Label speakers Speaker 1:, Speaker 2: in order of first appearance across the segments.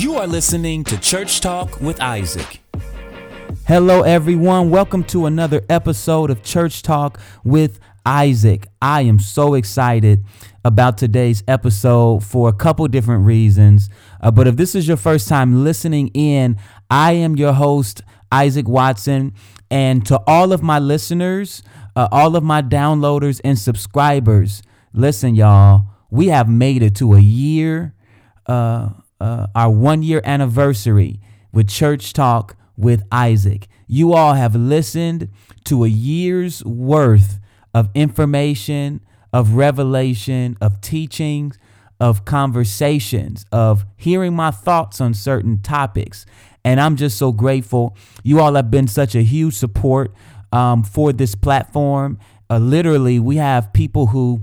Speaker 1: You are listening to Church Talk with Isaac.
Speaker 2: Hello, everyone. Welcome to another episode of Church Talk with Isaac. I am so excited about today's episode for a couple different reasons. Uh, but if this is your first time listening in, I am your host, Isaac Watson. And to all of my listeners, uh, all of my downloaders and subscribers, listen, y'all, we have made it to a year. Uh, uh, our one year anniversary with Church Talk with Isaac. You all have listened to a year's worth of information, of revelation, of teachings, of conversations, of hearing my thoughts on certain topics. And I'm just so grateful. You all have been such a huge support um, for this platform. Uh, literally, we have people who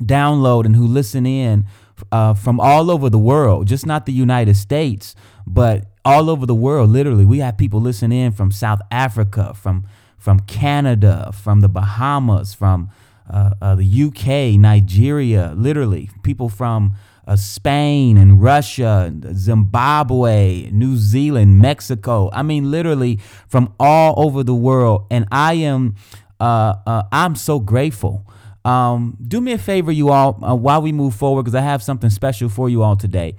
Speaker 2: download and who listen in uh, from all over the world, just not the United States, but all over the world. Literally, we have people listen in from South Africa, from from Canada, from the Bahamas, from uh, uh, the UK, Nigeria. Literally, people from uh, Spain and Russia, Zimbabwe, New Zealand, Mexico. I mean, literally from all over the world. And I am, uh, uh, I'm so grateful. Um, do me a favor, you all, uh, while we move forward, because I have something special for you all today.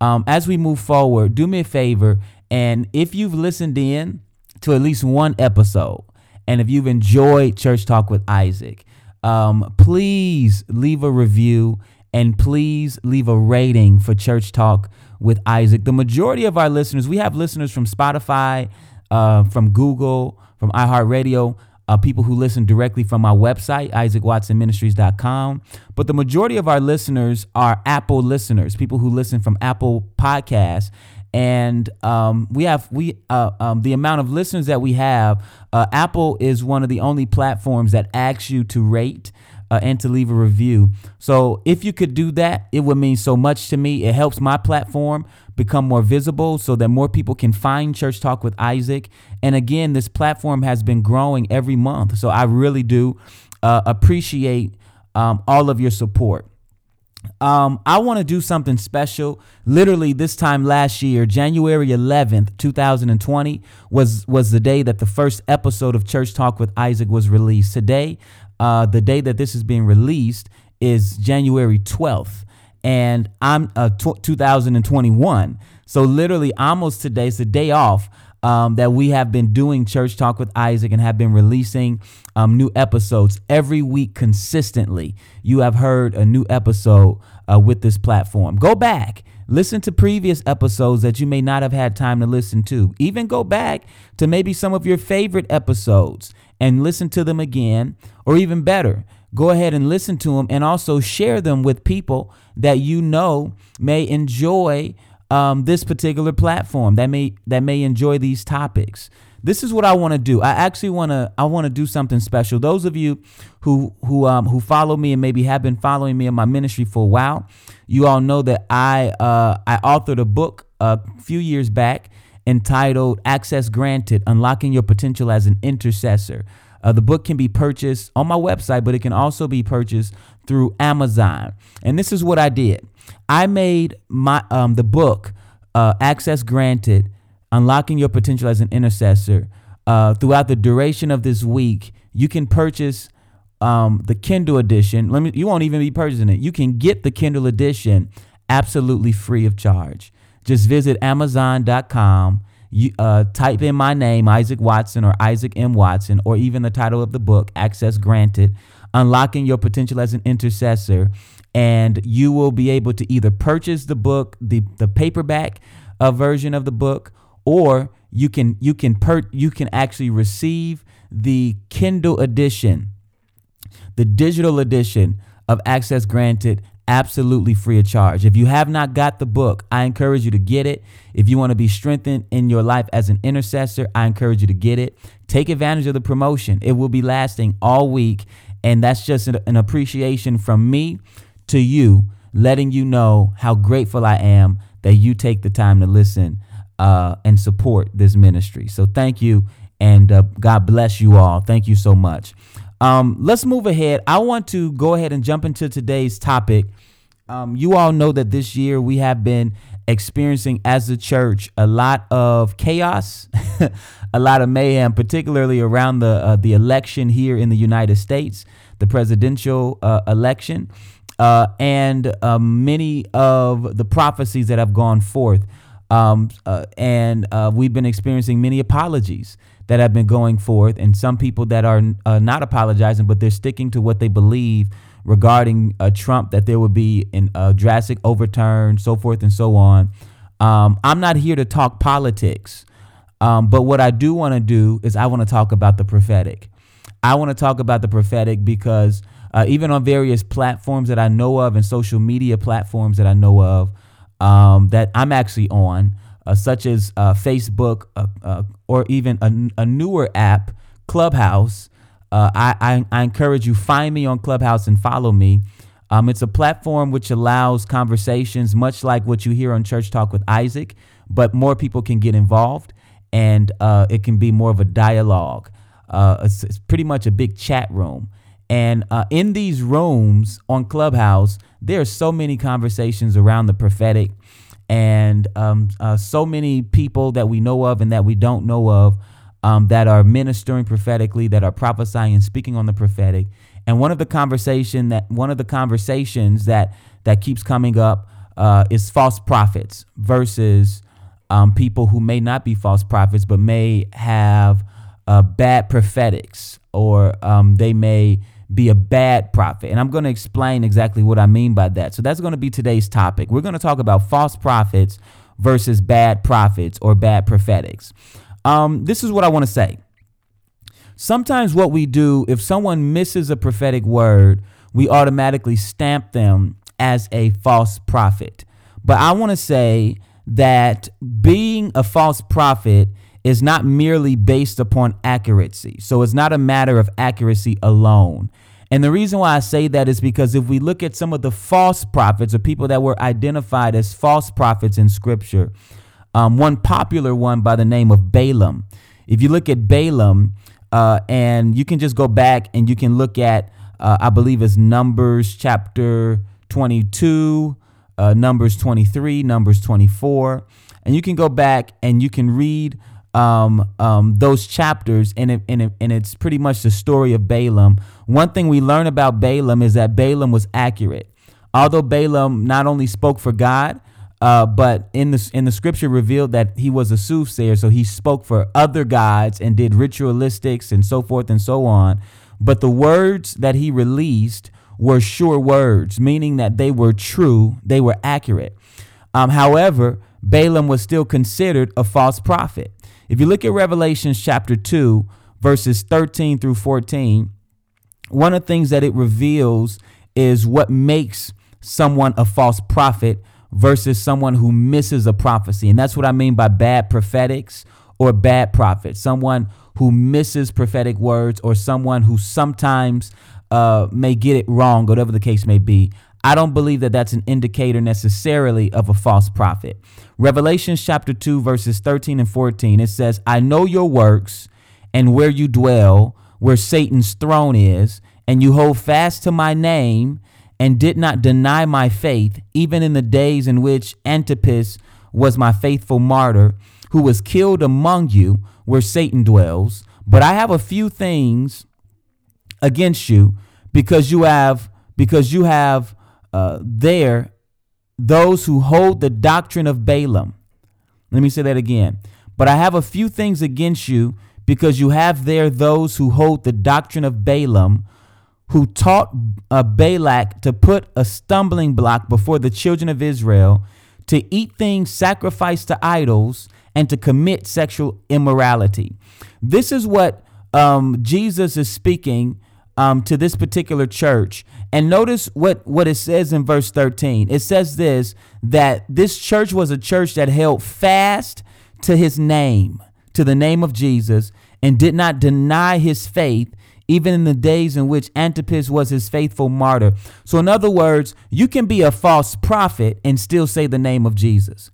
Speaker 2: Um, as we move forward, do me a favor, and if you've listened in to at least one episode, and if you've enjoyed Church Talk with Isaac, um, please leave a review and please leave a rating for Church Talk with Isaac. The majority of our listeners, we have listeners from Spotify, uh, from Google, from iHeartRadio uh, people who listen directly from my website, isaacwatsonministries.com. But the majority of our listeners are Apple listeners, people who listen from Apple Podcasts. And um, we have we uh, um, the amount of listeners that we have. Uh, Apple is one of the only platforms that asks you to rate uh, and to leave a review. So if you could do that, it would mean so much to me. It helps my platform become more visible so that more people can find Church Talk with Isaac. And again, this platform has been growing every month. So I really do uh, appreciate um, all of your support. Um, I want to do something special. Literally, this time last year, January 11th, 2020, was was the day that the first episode of Church Talk with Isaac was released. Today, uh, the day that this is being released is January 12th and I'm uh, t- 2021. So literally almost today, it's a day off um, that we have been doing Church Talk with Isaac and have been releasing um, new episodes every week consistently. You have heard a new episode uh, with this platform. Go back. Listen to previous episodes that you may not have had time to listen to. Even go back to maybe some of your favorite episodes and listen to them again, or even better, go ahead and listen to them and also share them with people that you know may enjoy um, this particular platform that may that may enjoy these topics this is what I want to do. I actually want to I want to do something special. Those of you who who um who follow me and maybe have been following me in my ministry for a while, you all know that I uh I authored a book a few years back entitled Access Granted: Unlocking Your Potential as an Intercessor. Uh, the book can be purchased on my website, but it can also be purchased through Amazon. And this is what I did. I made my um, the book uh, Access Granted: Unlocking Your Potential as an Intercessor. Uh, throughout the duration of this week, you can purchase um, the Kindle edition. Let me. You won't even be purchasing it. You can get the Kindle edition absolutely free of charge. Just visit Amazon.com you uh, type in my name, Isaac Watson or Isaac M. Watson, or even the title of the book, Access Granted, Unlocking Your Potential as an Intercessor. And you will be able to either purchase the book, the, the paperback uh, version of the book, or you can you can per you can actually receive the Kindle edition, the digital edition of Access Granted absolutely free of charge. If you have not got the book, I encourage you to get it. If you want to be strengthened in your life as an intercessor, I encourage you to get it. Take advantage of the promotion. It will be lasting all week. And that's just an appreciation from me to you, letting you know how grateful I am that you take the time to listen uh, and support this ministry. So thank you. And uh, God bless you all. Thank you so much. Um, let's move ahead. I want to go ahead and jump into today's topic. Um, you all know that this year we have been experiencing as a church a lot of chaos, a lot of mayhem, particularly around the uh, the election here in the United States, the presidential uh, election, uh, and um, many of the prophecies that have gone forth. Um, uh, and uh, we've been experiencing many apologies that have been going forth, and some people that are uh, not apologizing, but they're sticking to what they believe regarding uh, Trump that there would be a drastic overturn, so forth and so on. Um, I'm not here to talk politics, um, but what I do want to do is I want to talk about the prophetic. I want to talk about the prophetic because uh, even on various platforms that I know of and social media platforms that I know of that I'm actually on, uh, such as uh, Facebook uh, uh, or even a, a newer app, Clubhouse, uh, I, I, I, encourage you find me on Clubhouse and follow me. Um, it's a platform which allows conversations, much like what you hear on Church Talk with Isaac, but more people can get involved, and uh, it can be more of a dialogue. It's, it's, pretty much a big chat room, and in these rooms on Clubhouse, there are so many conversations around the prophetic, and um, uh, so many people that we know of and that we don't know of um, that are ministering prophetically, that are prophesying and speaking on the prophetic. And one of the conversation that one of the conversations that that keeps coming up uh, is false prophets versus um, people who may not be false prophets but may have uh, bad prophetics or um, they may be a bad prophet. And I'm going to explain exactly what I mean by that. So that's going to be today's topic. We're going to talk about false prophets versus bad prophets or bad prophetics. Um, this is what I want to say. Sometimes, what we do, if someone misses a prophetic word, we automatically stamp them as a false prophet. But I want to say that being a false prophet is not merely based upon accuracy. So it's not a matter of accuracy alone. And the reason why I say that is because if we look at some of the false prophets or people that were identified as false prophets in scripture, um, one popular one by the name of Balaam. If you look at Balaam, uh, and you can just go back and you can look at, uh, I believe it's Numbers chapter 22, uh, Numbers 23, Numbers 24. And you can go back and you can read um, um, those chapters, and, it, and, it, and it's pretty much the story of Balaam. One thing we learn about Balaam is that Balaam was accurate. Although Balaam not only spoke for God, uh, but in the in the scripture revealed that he was a soothsayer, so he spoke for other gods and did ritualistics and so forth and so on. But the words that he released were sure words, meaning that they were true, they were accurate. Um, however, Balaam was still considered a false prophet. If you look at Revelations chapter 2, verses 13 through 14, one of the things that it reveals is what makes someone a false prophet versus someone who misses a prophecy. And that's what I mean by bad prophetics or bad prophets. Someone who misses prophetic words or someone who sometimes uh, may get it wrong, whatever the case may be. I don't believe that that's an indicator necessarily of a false prophet. Revelations chapter 2, verses 13 and 14, it says, I know your works and where you dwell, where Satan's throne is, and you hold fast to my name and did not deny my faith, even in the days in which Antipas was my faithful martyr, who was killed among you where Satan dwells. But I have a few things against you because you have because you have uh, there those who hold the doctrine of Balaam. Let me say that again. But I have a few things against you because you have there those who hold the doctrine of Balaam who taught uh, Balak to put a stumbling block before the children of Israel to eat things sacrificed to idols and to commit sexual immorality. This is what um, Jesus is speaking um, to this particular church. And notice what, what it says in verse 13. It says this that this church was a church that held fast to his name, to the name of Jesus, and did not deny his faith even in the days in which Antipas was his faithful martyr. So, in other words, you can be a false prophet and still say the name of Jesus.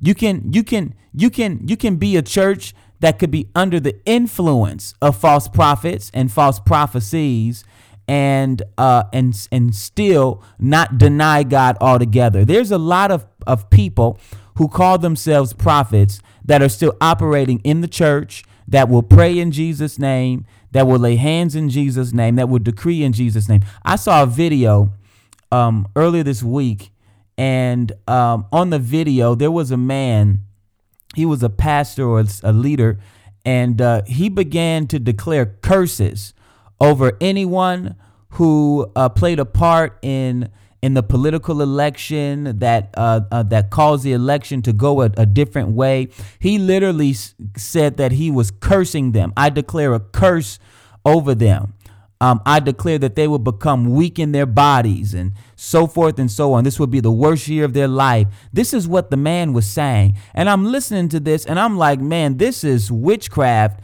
Speaker 2: You can, you can, you can, you can be a church that could be under the influence of false prophets and false prophecies and uh and and still not deny God altogether. There's a lot of of people who call themselves prophets that are still operating in the church, that will pray in Jesus' name, that will lay hands in Jesus' name, that will decree in Jesus' name. I saw a video um, earlier this week, and um, on the video, there was a man, he was a pastor or a leader, and uh, he began to declare curses over anyone who uh, played a part in in the political election that uh, uh, that caused the election to go a, a different way. He literally s- said that he was cursing them. I declare a curse over them. Um, I declare that they will become weak in their bodies and so forth and so on. This will be the worst year of their life. This is what the man was saying. And I'm listening to this and I'm like, man, this is witchcraft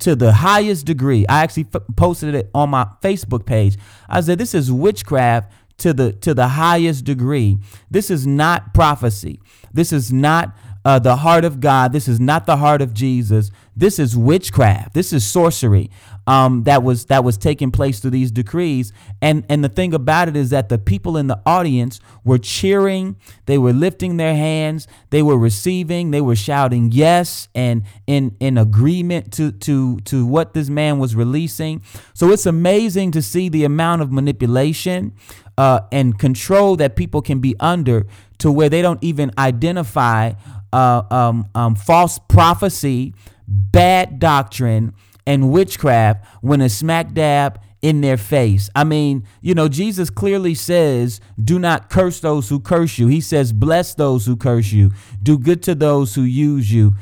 Speaker 2: to the highest degree. I actually f- posted it on my Facebook page. I said, this is witchcraft to the to the highest degree. This is not prophecy. This is not uh, the heart of God. This is not the heart of Jesus. This is witchcraft. This is sorcery um, that was that was taking place through these decrees. And and the thing about it is that the people in the audience were cheering. They were lifting their hands. They were receiving. They were shouting yes and in in agreement to to to what this man was releasing. So it's amazing to see the amount of manipulation uh, and control that people can be under to where they don't even identify uh, um, um, false prophecy, bad doctrine, and witchcraft when a smack dab in their face. I mean, you know, Jesus clearly says, do not curse those who curse you. He says, bless those who curse you. Do good to those who use you.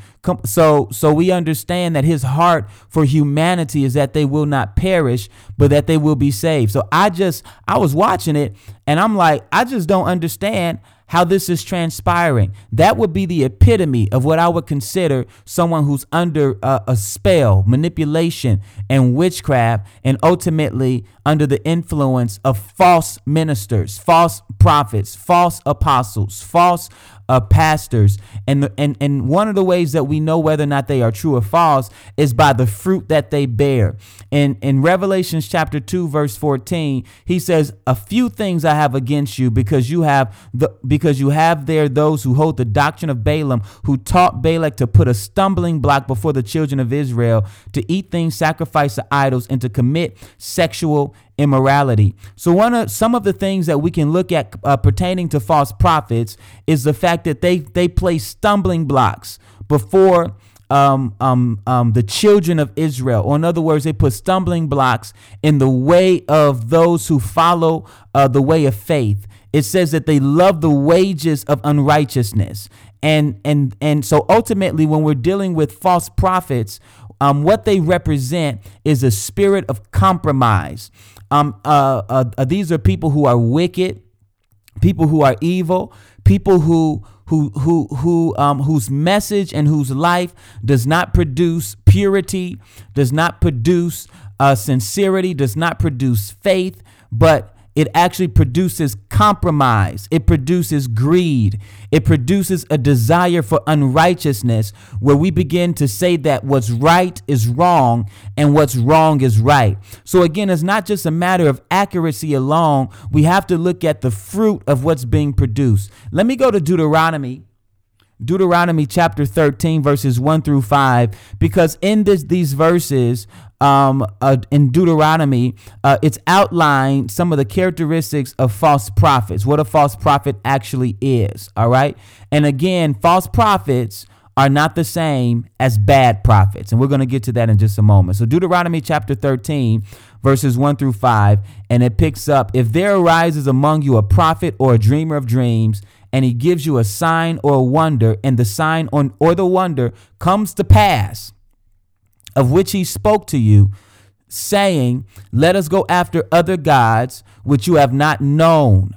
Speaker 2: So so we understand that his heart for humanity is that they will not perish, but that they will be saved. So I just I was watching it and I'm like, I just don't understand how this is transpiring. That would be the epitome of what I would consider someone who's under a, a, spell, manipulation, and witchcraft, and ultimately under the influence of false ministers, false prophets, false apostles, false uh, pastors. And, and, and one of the ways that we know whether or not they are true or false is by the fruit that they bear. In, in Revelations chapter 2, verse 14, he says, A few things I have against you because you have the because you have there those who hold the doctrine of Balaam, who taught Balak to put a stumbling block before the children of Israel, to eat things sacrificed to idols, and to commit sexual immorality. So one of some of the things that we can look at uh, pertaining to false prophets is the fact that they they place stumbling blocks before um, um, um, the children of Israel. Or in other words, they put stumbling blocks in the way of those who follow uh, the way of faith. It says that they love the wages of unrighteousness. And and and so ultimately when we're dealing with false prophets, um, what they represent is a spirit of compromise. Um, uh, uh, uh, these are people who are wicked, people who are evil, people who who who who um, whose message and whose life does not produce purity, does not produce uh, sincerity, does not produce faith, but it actually produces compromise. It produces greed. It produces a desire for unrighteousness where we begin to say that what's right is wrong and what's wrong is right. So, again, it's not just a matter of accuracy alone. We have to look at the fruit of what's being produced. Let me go to Deuteronomy Deuteronomy chapter 13, verses 1 through 5, because in this, these verses, um, uh, in Deuteronomy, uh, it's outlined some of the characteristics of false prophets, what a false prophet actually is. All right. And again, false prophets are not the same as bad prophets. And we're going to get to that in just a moment. So, Deuteronomy chapter 13, verses 1 through 5, and it picks up If there arises among you a prophet or a dreamer of dreams, and he gives you a sign or a wonder, and the sign on, or the wonder comes to pass, of which he spoke to you, saying, Let us go after other gods which you have not known,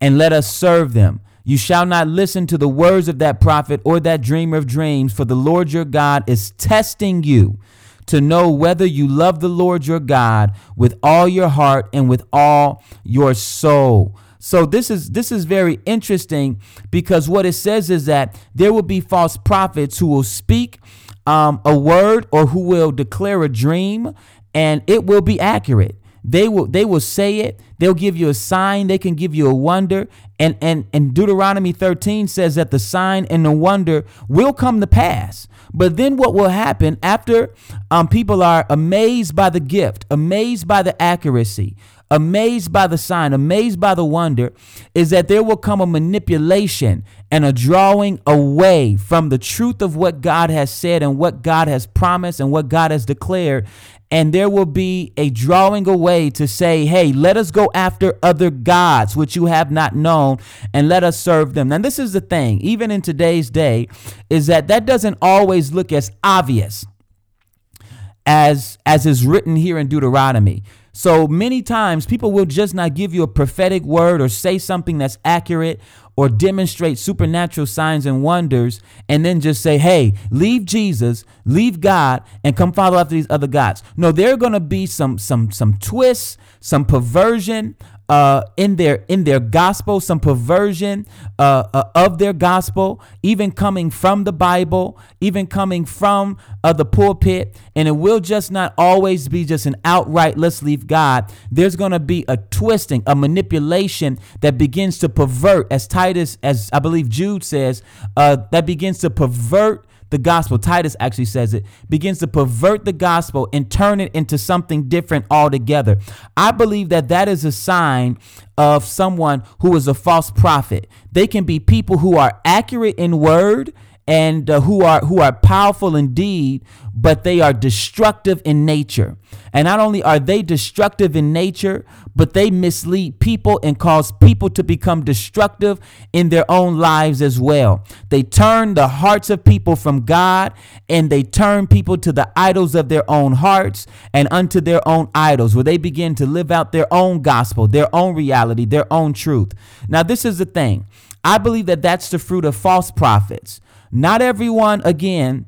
Speaker 2: and let us serve them. You shall not listen to the words of that prophet or that dreamer of dreams, for the Lord your God is testing you to know whether you love the Lord your God with all your heart and with all your soul. So this is this is very interesting because what it says is that there will be false prophets who will speak um, a word or who will declare a dream and it will be accurate. They will they will say it. They'll give you a sign. They can give you a wonder. And and and Deuteronomy 13 says that the sign and the wonder will come to pass. But then what will happen after um, people are amazed by the gift, amazed by the accuracy, amazed by the sign, amazed by the wonder, is that there will come a manipulation and a drawing away from the truth of what God has said and what God has promised and what God has declared. And there will be a drawing away to say, hey, let us go after other gods which you have not known and let us serve them. Now, this is the thing, even in today's day, is that that doesn't always look as obvious as as is written here in Deuteronomy. So many times people will just not give you a prophetic word or say something that's accurate or demonstrate supernatural signs and wonders and then just say, hey, leave Jesus, leave God, and come follow after these other gods. No, there are gonna be some some some twists, some perversion, uh, in their in their gospel, some perversion uh, uh, of their gospel, even coming from the Bible, even coming from uh, the pulpit, and it will just not always be just an outright let's leave God. There's going to be a twisting, a manipulation that begins to pervert, as Titus, as I believe Jude says, uh, that begins to pervert the gospel, Titus actually says it, begins to pervert the gospel and turn it into something different altogether. I believe that that is a sign of someone who is a false prophet. They can be people who are accurate in word and uh, who are who are powerful indeed, but they are destructive in nature. And not only are they destructive in nature, but they mislead people and cause people to become destructive in their own lives as well. They turn the hearts of people from God and they turn people to the idols of their own hearts and unto their own idols, where they begin to live out their own gospel, their own reality, their own truth. Now, this is the thing. I believe that that's the fruit of false prophets. Not everyone, again,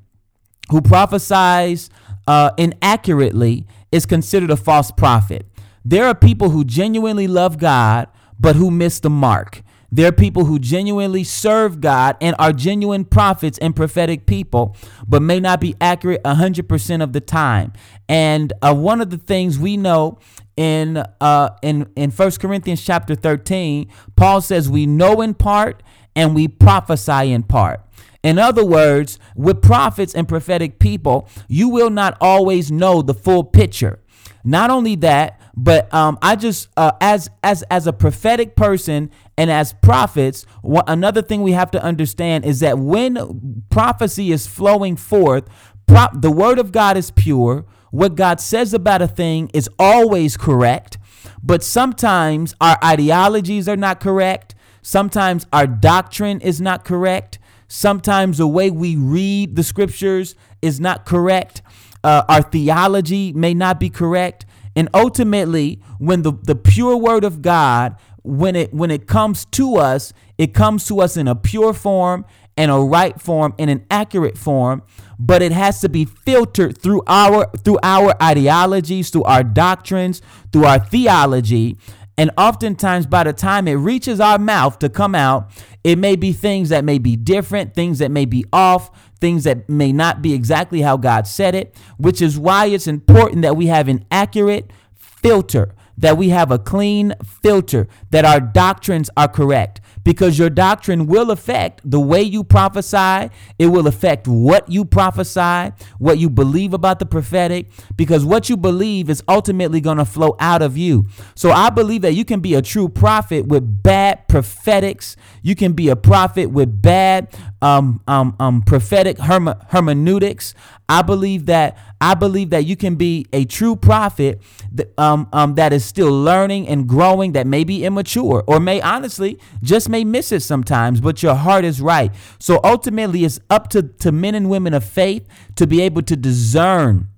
Speaker 2: who prophesies uh, inaccurately is considered a false prophet. There are people who genuinely love God, but who miss the mark. There are people who genuinely serve God and are genuine prophets and prophetic people, but may not be accurate 100% of the time. And uh, one of the things we know in uh, in in First Corinthians chapter 13, Paul says we know in part and we prophesy in part. In other words, with prophets and prophetic people, you will not always know the full picture. Not only that, but um, I just uh, as as as a prophetic person and as prophets, another thing we have to understand is that when prophecy is flowing forth, the word of God is pure. What God says about a thing is always correct, but sometimes our ideologies are not correct. Sometimes our doctrine is not correct. Sometimes the way we read the scriptures is not correct. Uh, our theology may not be correct. And ultimately, when the, the pure word of God, when it when it comes to us, it comes to us in a pure form and a right form and an accurate form, but it has to be filtered through our through our ideologies, through our doctrines, through our theology. And oftentimes, by the time it reaches our mouth to come out, it may be things that may be different, things that may be off, things that may not be exactly how God said it, which is why it's important that we have an accurate filter, that we have a clean filter, that our doctrines are correct because your doctrine will affect the way you prophesy. It will affect what you prophesy, what you believe about the prophetic, because what you believe is ultimately going to flow out of you. So I believe that you can be a true prophet with bad prophetics. You can be a prophet with bad um, um, um, prophetic herme- hermeneutics. I believe that I believe that you can be a true prophet that, um, um, that is still learning and growing, that may be immature or may honestly just may miss it sometimes, but your heart is right. So ultimately, it's up to, to men and women of faith to be able to discern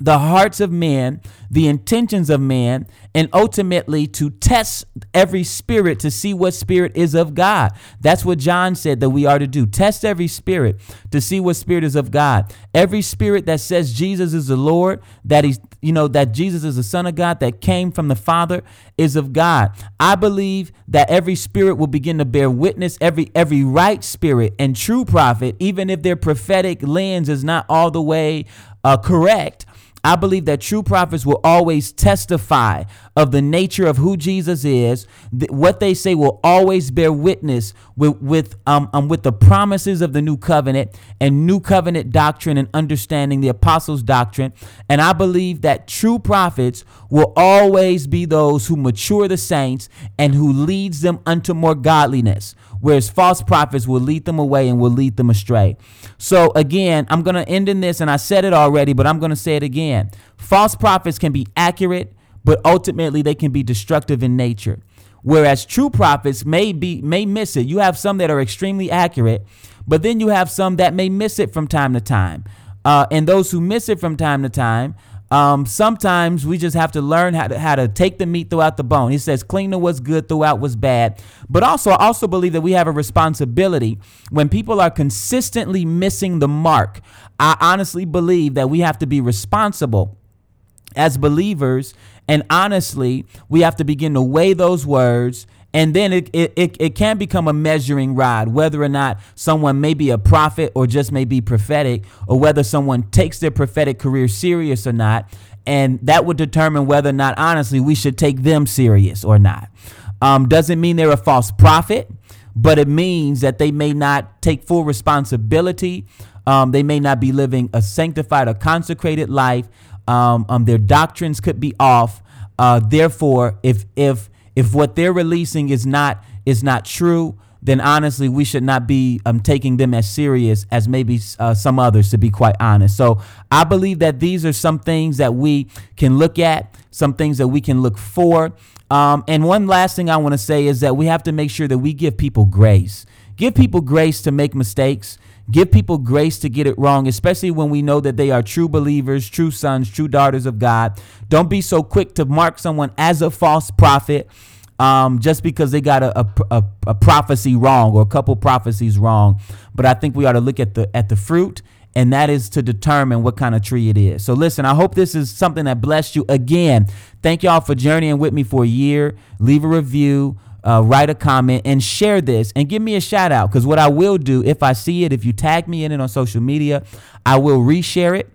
Speaker 2: the hearts of men, the intentions of man, and ultimately to test every spirit to see what spirit is of God. That's what John said that we are to do. Test every spirit to see what spirit is of God. Every spirit that says Jesus is the Lord, that he's you know that Jesus is the son of God that came from the Father is of God. I believe that every spirit will begin to bear witness every every right spirit and true prophet even if their prophetic lens is not all the way uh, correct I believe that true prophets will always testify of the nature of who Jesus is. what they say will always bear witness with with um, um with the promises of the new covenant and new covenant doctrine and understanding the apostles' doctrine. And I believe that true prophets will always be those who mature the saints and who leads them unto more godliness whereas false prophets will lead them away and will lead them astray. So, again, I'm going to end in this, and I said it already, but I'm going to say it again. False prophets can be accurate, but ultimately they can be destructive in nature. Whereas true prophets may be may miss it. You have some that are extremely accurate, but then you have some that may miss it from time to time. Uh, and those who miss it from time to time, um, sometimes we just have to learn how to how to take the meat throughout the bone. He says, clean the what's good throughout what's bad. But also, I also believe that we have a responsibility when people are consistently missing the mark. I honestly believe that we have to be responsible as believers. And honestly, we have to begin to weigh those words and then it, it, it, it, can become a measuring rod, whether or not someone may be a prophet or just may be prophetic, or whether someone takes their prophetic career serious or not. And that would determine whether or not, honestly, we should take them serious or not. Um, doesn't mean they're a false prophet, but it means that they may not take full responsibility. Um, they may not be living a sanctified or consecrated life. Um, um their doctrines could be off. Uh, therefore, if if if what they're releasing is not is not true, then honestly, we should not be um, taking them as serious as maybe uh, some others, to be quite honest. So I believe that these are some things that we can look at, some things that we can look for. Um, and one last thing I want to say is that we have to make sure that we give people grace. Give people grace to make mistakes. Give people grace to get it wrong, especially when we know that they are true believers, true sons, true daughters of God. Don't be so quick to mark someone as a false prophet um, just because they got a, a, a, prophecy wrong or a couple prophecies wrong. But I think we ought to look at the at the fruit, and that is to determine what kind of tree it is. So listen, I hope this is something that blessed you. Again, thank y'all for journeying with me for a year. Leave a review uh, write a comment and share this and give me a shout out. Because what I will do, if I see it, if you tag me in it on social media, I will reshare it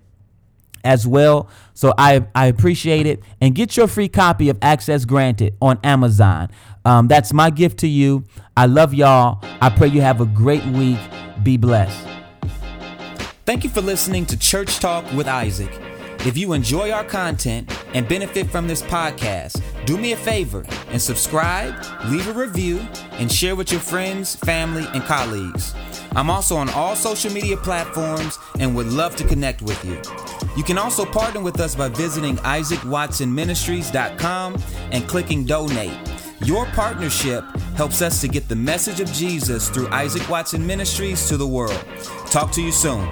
Speaker 2: as well. So I, I appreciate it. And get your free copy of Access Granted on Amazon. Um, that's my gift to you. I love y'all. I pray you have a great week. Be blessed.
Speaker 1: Thank you for listening to Church Talk with Isaac. If you enjoy our content and benefit from this podcast, do me a favor and subscribe, leave a review, and share with your friends, family, and colleagues. I'm also on all social media platforms and would love to connect with you. You can also partner with us by visiting isaacwatsonministries.com and clicking donate. Your partnership helps us to get the message of Jesus through Isaac Watson Ministries to the world. Talk to you soon.